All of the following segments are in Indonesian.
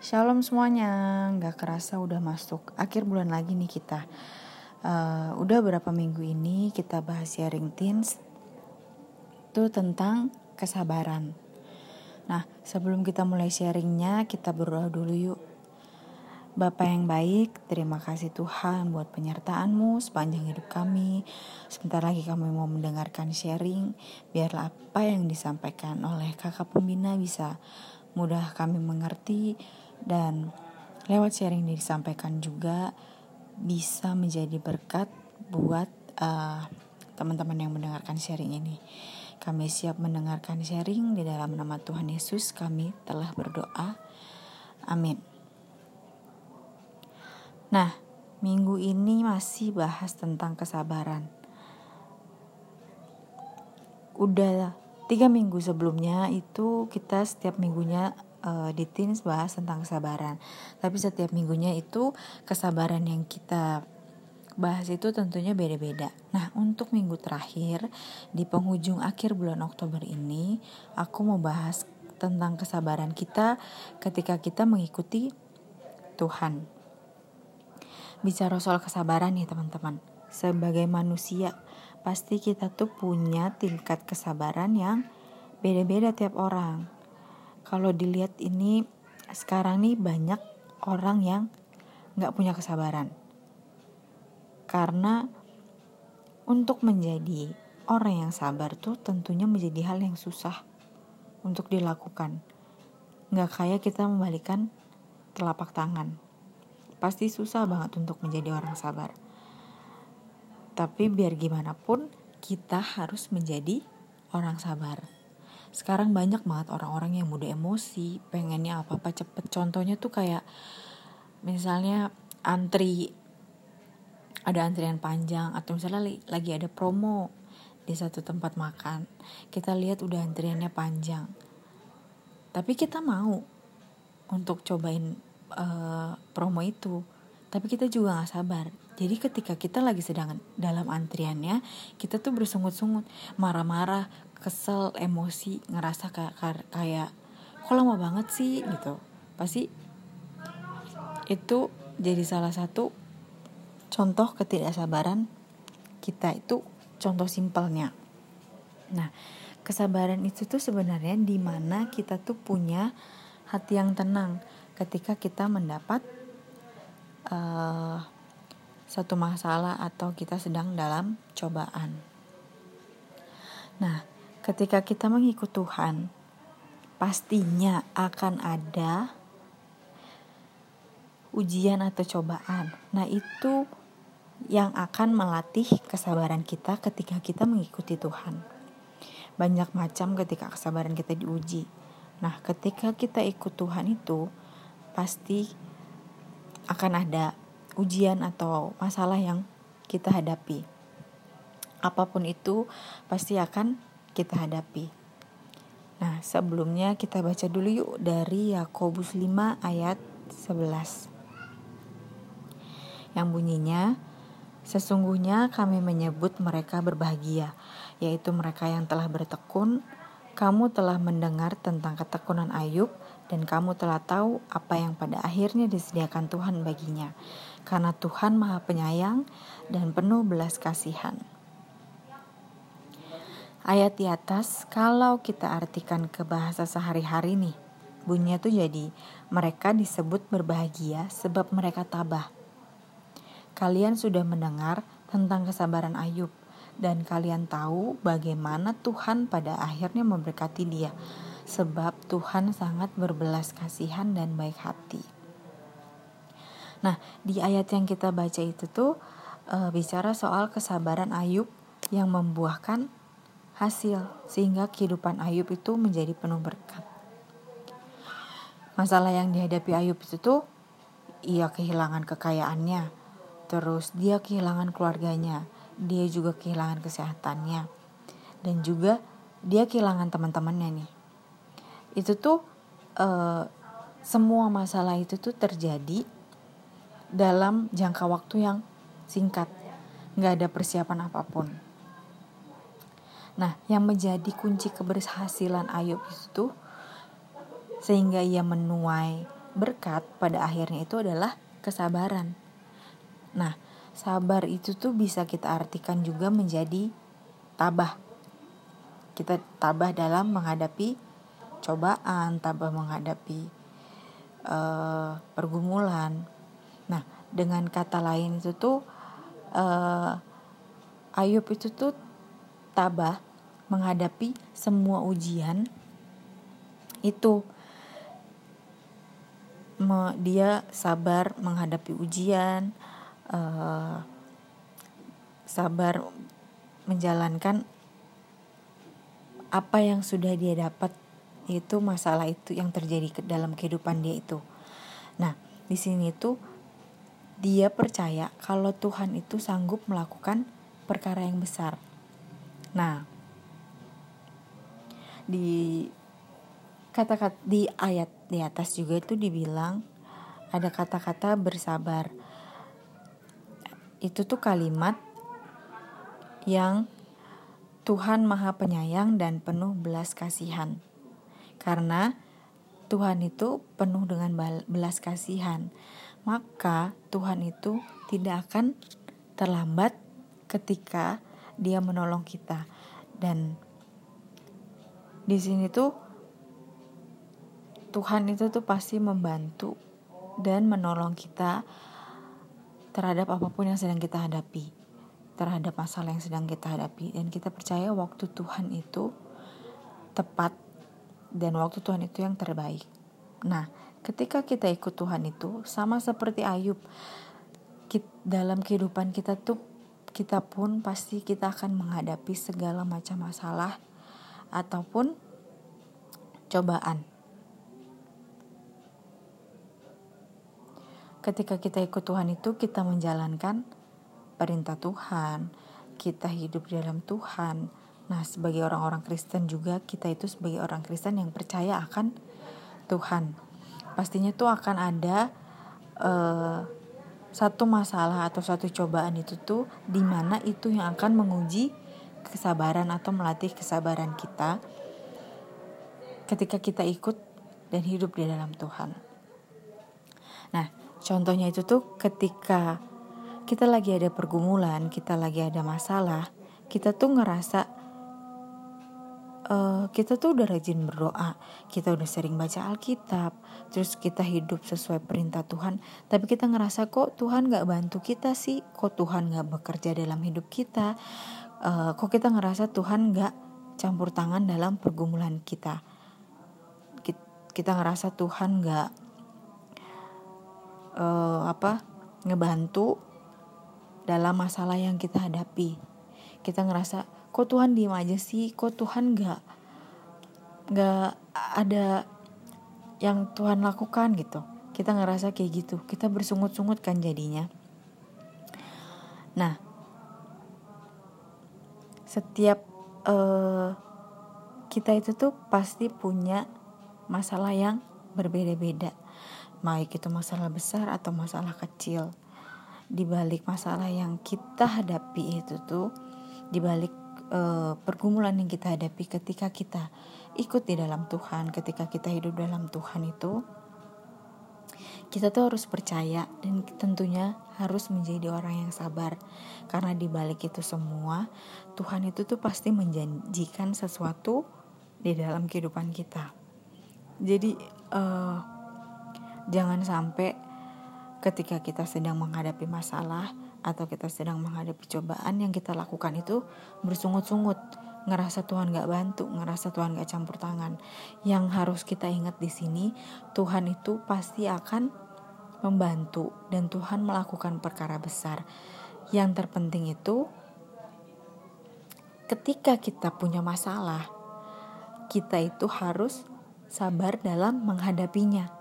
Shalom semuanya, nggak kerasa udah masuk akhir bulan lagi nih kita. Uh, udah berapa minggu ini kita bahas sharing teens itu tentang kesabaran. Nah, sebelum kita mulai sharingnya, kita berdoa dulu yuk. Bapak yang baik, terima kasih Tuhan buat penyertaanmu sepanjang hidup kami. Sebentar lagi kami mau mendengarkan sharing, biarlah apa yang disampaikan oleh kakak pembina bisa mudah kami mengerti dan lewat sharing yang disampaikan juga bisa menjadi berkat buat uh, teman-teman yang mendengarkan sharing ini. Kami siap mendengarkan sharing di dalam nama Tuhan Yesus. Kami telah berdoa. Amin. Nah, minggu ini masih bahas tentang kesabaran. Udah tiga minggu sebelumnya itu kita setiap minggunya uh, di teens bahas tentang kesabaran. Tapi setiap minggunya itu kesabaran yang kita bahas itu tentunya beda-beda. Nah, untuk minggu terakhir di penghujung akhir bulan Oktober ini, aku mau bahas tentang kesabaran kita ketika kita mengikuti Tuhan. Bicara soal kesabaran nih teman-teman. Sebagai manusia, pasti kita tuh punya tingkat kesabaran yang beda-beda tiap orang kalau dilihat ini sekarang nih banyak orang yang nggak punya kesabaran. Karena untuk menjadi orang yang sabar tuh tentunya menjadi hal yang susah untuk dilakukan. Nggak kayak kita membalikan telapak tangan. Pasti susah banget untuk menjadi orang sabar. Tapi biar gimana pun kita harus menjadi orang sabar sekarang banyak banget orang-orang yang mudah emosi pengennya apa apa cepet. Contohnya tuh kayak misalnya antri ada antrian panjang atau misalnya lagi ada promo di satu tempat makan kita lihat udah antriannya panjang. Tapi kita mau untuk cobain uh, promo itu tapi kita juga gak sabar. Jadi ketika kita lagi sedang dalam antriannya kita tuh bersungut-sungut marah-marah kesel emosi ngerasa kayak kayak kok lama banget sih? gitu. Pasti itu jadi salah satu contoh ketidaksabaran kita itu contoh simpelnya. Nah kesabaran itu tuh sebenarnya di mana kita tuh punya hati yang tenang ketika kita mendapat uh, satu masalah atau kita sedang dalam cobaan. Nah, ketika kita mengikut Tuhan, pastinya akan ada ujian atau cobaan. Nah, itu yang akan melatih kesabaran kita ketika kita mengikuti Tuhan. Banyak macam ketika kesabaran kita diuji. Nah, ketika kita ikut Tuhan itu pasti akan ada ujian atau masalah yang kita hadapi. Apa pun itu pasti akan kita hadapi. Nah, sebelumnya kita baca dulu yuk dari Yakobus 5 ayat 11. Yang bunyinya, Sesungguhnya kami menyebut mereka berbahagia, yaitu mereka yang telah bertekun. Kamu telah mendengar tentang ketekunan Ayub, dan kamu telah tahu apa yang pada akhirnya disediakan Tuhan baginya, karena Tuhan Maha Penyayang dan penuh belas kasihan. Ayat di atas, kalau kita artikan ke bahasa sehari-hari nih, bunyinya tuh jadi mereka disebut berbahagia sebab mereka tabah. Kalian sudah mendengar tentang kesabaran Ayub dan kalian tahu bagaimana Tuhan pada akhirnya memberkati dia sebab Tuhan sangat berbelas kasihan dan baik hati. Nah, di ayat yang kita baca itu tuh e, bicara soal kesabaran Ayub yang membuahkan hasil sehingga kehidupan Ayub itu menjadi penuh berkat. Masalah yang dihadapi Ayub itu tuh ia kehilangan kekayaannya, terus dia kehilangan keluarganya, dia juga kehilangan kesehatannya, dan juga dia kehilangan teman-temannya nih. Itu tuh uh, semua masalah itu tuh terjadi dalam jangka waktu yang singkat, nggak ada persiapan apa pun. Nah, yang menjadi kunci keberhasilan Ayub itu sehingga ia menuai berkat pada akhirnya itu adalah kesabaran. Nah, sabar itu tuh bisa kita artikan juga menjadi tabah. Kita tabah dalam menghadapi cobaan, tabah menghadapi uh, pergumulan. Nah, dengan kata lain itu tuh uh, Ayub itu tuh tabah menghadapi semua ujian itu dia sabar menghadapi ujian uh, sabar menjalankan apa yang sudah dia dapat itu masalah itu yang terjadi ke dalam kehidupan dia itu. Nah, di sini tuh dia percaya kalau Tuhan itu sanggup melakukan perkara yang besar. Nah, di kata-kata di ayat di atas juga itu dibilang ada kata-kata bersabar. Itu tuh kalimat yang Tuhan Maha Penyayang dan penuh belas kasihan. Karena Tuhan itu penuh dengan belas kasihan, maka Tuhan itu tidak akan terlambat ketika dia menolong kita dan di sini tuh Tuhan itu tuh pasti membantu dan menolong kita terhadap apa pun yang sedang kita hadapi terhadap masalah yang sedang kita hadapi dan kita percaya waktu Tuhan itu tepat dan waktu Tuhan itu yang terbaik. Nah, ketika kita ikut Tuhan itu sama seperti Ayub dalam kehidupan kita tuh kita pun pasti kita akan menghadapi segala macam masalah ataupun cobaan. Ketika kita ikut Tuhan itu kita menjalankan perintah Tuhan, kita hidup di dalam Tuhan. Nah, sebagai orang-orang Kristen juga kita itu sebagai orang Kristen yang percaya akan Tuhan. Pastinya tuh akan ada uh, satu masalah atau satu cobaan itu tuh di mana itu yang akan menguji kesabaran atau melatih kesabaran kita ketika kita ikut dan hidup di dalam Tuhan. Nah, contohnya itu tuh ketika kita lagi ada pergumulan, kita lagi ada masalah, kita tuh ngerasa uh, kita tuh udah rajin berdoa, kita udah sering baca Alkitab, terus kita hidup sesuai perintah Tuhan, tapi kita ngerasa kok Tuhan gak bantu kita sih, kok Tuhan gak bekerja dalam hidup kita, uh, kok kita ngerasa Tuhan gak campur tangan dalam pergumulan kita, kita ngerasa Tuhan gak uh, apa ngebantu dalam masalah yang kita hadapi, kita ngerasa kok Tuhan diem aja sih? Kok Tuhan gak gak ada yang Tuhan lakukan? Gitu. Kita ngerasa kayak gitu. Kita bersungut-sungut kan jadinya. Nah setiap uh, kita itu tuh pasti punya masalah yang berbeda-beda. Baik itu masalah besar atau masalah kecil. Di balik masalah yang kita hadapi itu tuh di balik uh, pergumulan yang kita hadapi ketika kita ikut di dalam Tuhan, ketika kita hidup dalam Tuhan itu kita tuh harus percaya dan tentunya harus menjadi orang yang sabar karena di balik itu semua Tuhan itu tuh pasti menjanjikan sesuatu di dalam kehidupan kita. Jadi uh, jangan sampai ketika kita sedang menghadapi masalah atau kita sedang menghadapi cobaan yang kita lakukan itu bersungut-sungut ngerasa Tuhan gak bantu, ngerasa Tuhan gak campur tangan. Yang harus kita ingat di sini, Tuhan itu pasti akan membantu dan Tuhan melakukan perkara besar. Yang terpenting itu ketika kita punya masalah, kita itu harus sabar dalam menghadapinya.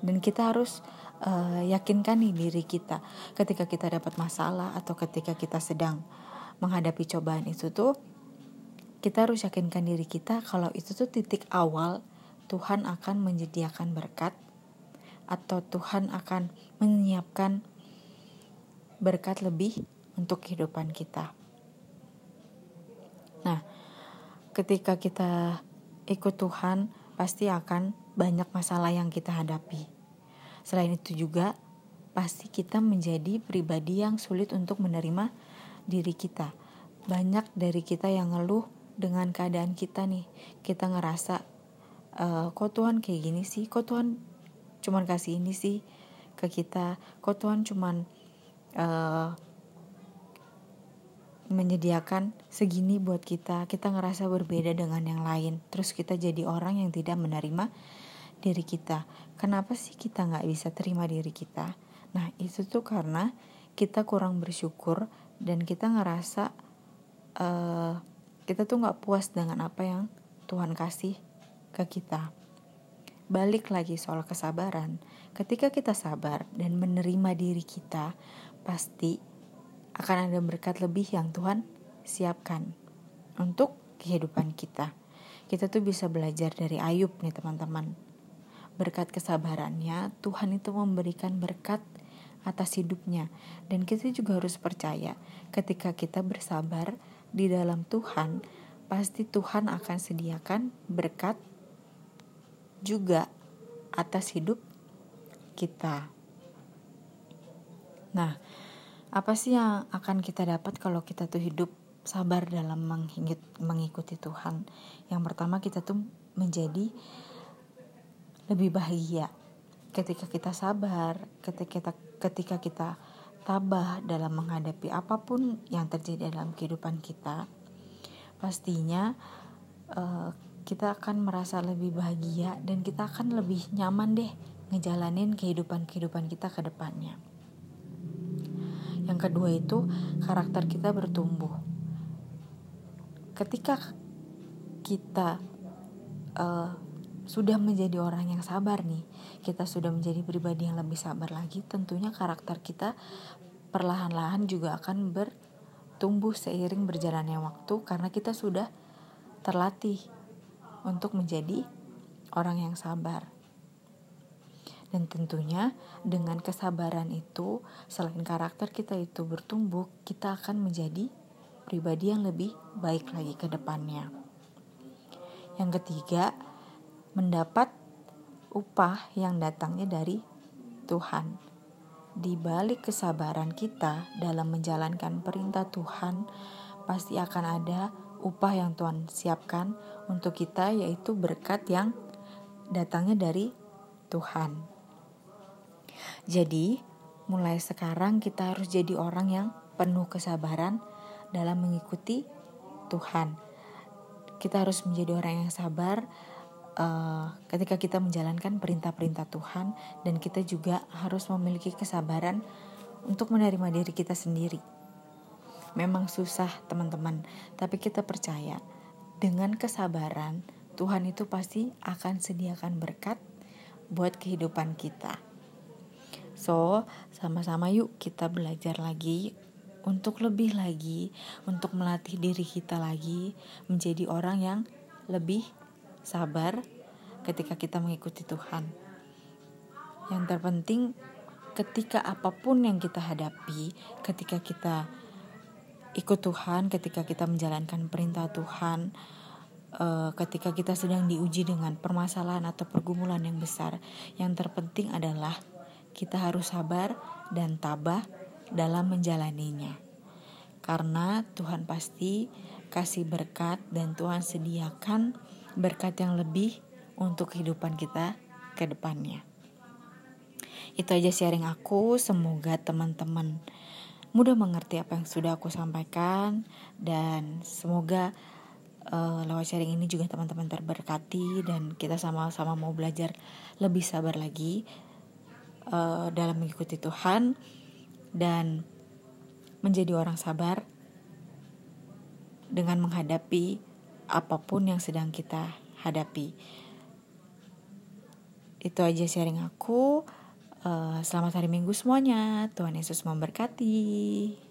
Dan kita harus uh, yakinkan nih diri kita ketika kita dapat masalah atau ketika kita sedang menghadapi cobaan itu tuh kita harus yakinkan diri kita kalau itu tuh titik awal Tuhan akan menyediakan berkat atau Tuhan akan menyiapkan berkat lebih untuk kehidupan kita. Nah, ketika kita ikut Tuhan, pasti akan banyak masalah yang kita hadapi Selain itu juga pasti kita menjadi pribadi yang sulit untuk menerima diri kita. Banyak dari kita yang ngeluh dengan keadaan kita nih. Kita ngerasa e, kok Tuhan kayak gini sih? Kok Tuhan cuman kasih ini sih ke kita? Kok Tuhan cuman uh, menyediakan segini buat kita, kita ngerasa berbeda dengan yang lain. Terus kita jadi orang yang tidak menerima diri kita. Kenapa sih kita nggak bisa terima diri kita? Nah itu tuh karena kita kurang bersyukur dan kita ngerasa uh, kita tuh nggak puas dengan apa yang Tuhan kasih ke kita. Balik lagi soal kesabaran. Ketika kita sabar dan menerima diri kita, pasti akan ada berkat lebih yang Tuhan siapkan untuk kehidupan kita. Kita tuh bisa belajar dari Ayub nih teman-teman. Berkat kesabarannya, Tuhan itu memberikan berkat atas hidupnya. Dan kita juga harus percaya ketika kita bersabar di dalam Tuhan, pasti Tuhan akan sediakan berkat juga atas hidup kita. Nah, apa sih yang akan kita dapat kalau kita tuh hidup sabar dalam mengikuti Tuhan? Yang pertama kita tuh menjadi lebih bahagia ketika kita sabar, ketika kita ketika kita tabah dalam menghadapi apa pun yang terjadi dalam kehidupan kita. Pastinya uh, kita akan merasa lebih bahagia dan kita akan lebih nyaman deh ngejalanin kehidupan-kehidupan kita ke depannya. Yang kedua itu karakter kita bertumbuh. Ketika kita uh, sudah menjadi orang yang sabar nih, kita sudah menjadi pribadi yang lebih sabar lagi, tentunya karakter kita perlahan-lahan juga akan bertumbuh seiring berjalannya waktu karena kita sudah terlatih untuk menjadi orang yang sabar. Dan tentunya dengan kesabaran itu, selain karakter kita itu bertumbuh, kita akan menjadi pribadi yang lebih baik lagi ke depannya. Yang ketiga, mendapat upah yang datangnya dari Tuhan. Di balik kesabaran kita dalam menjalankan perintah Tuhan, pasti akan ada upah yang Tuhan siapkan untuk kita, yaitu berkat yang datangnya dari Tuhan. Jadi, mulai sekarang kita harus jadi orang yang penuh kesabaran dalam mengikuti Tuhan. Kita harus menjadi orang yang sabar uh, ketika kita menjalankan perintah-perintah Tuhan, dan kita juga harus memiliki kesabaran untuk menerima diri kita sendiri. Memang susah, teman-teman, tapi kita percaya dengan kesabaran Tuhan itu pasti akan sediakan berkat buat kehidupan kita. So, sama-sama yuk kita belajar lagi untuk lebih lagi, untuk melatih diri kita lagi menjadi orang yang lebih sabar ketika kita mengikuti Tuhan. Yang terpenting ketika apa pun yang kita hadapi, ketika kita ikut Tuhan, ketika kita menjalankan perintah Tuhan, eh, ketika kita sedang diuji dengan permasalahan atau pergumulan yang besar, yang terpenting adalah kita harus sabar dan tabah dalam menjalaninya. Karena Tuhan pasti kasih berkat dan Tuhan sediakan berkat yang lebih untuk kehidupan kita ke depannya. Itu aja sharing aku, semoga teman-teman mudah mengerti apa yang sudah aku sampaikan dan semoga uh, lewat sharing ini juga teman-teman terberkati dan kita sama-sama mau belajar lebih sabar lagi uh, dalam mengikuti Tuhan dan menjadi orang sabar dengan menghadapi apa pun yang sedang kita hadapi. Itu aja sharing aku. Uh, selamat hari Minggu semuanya. Tuhan Yesus memberkati.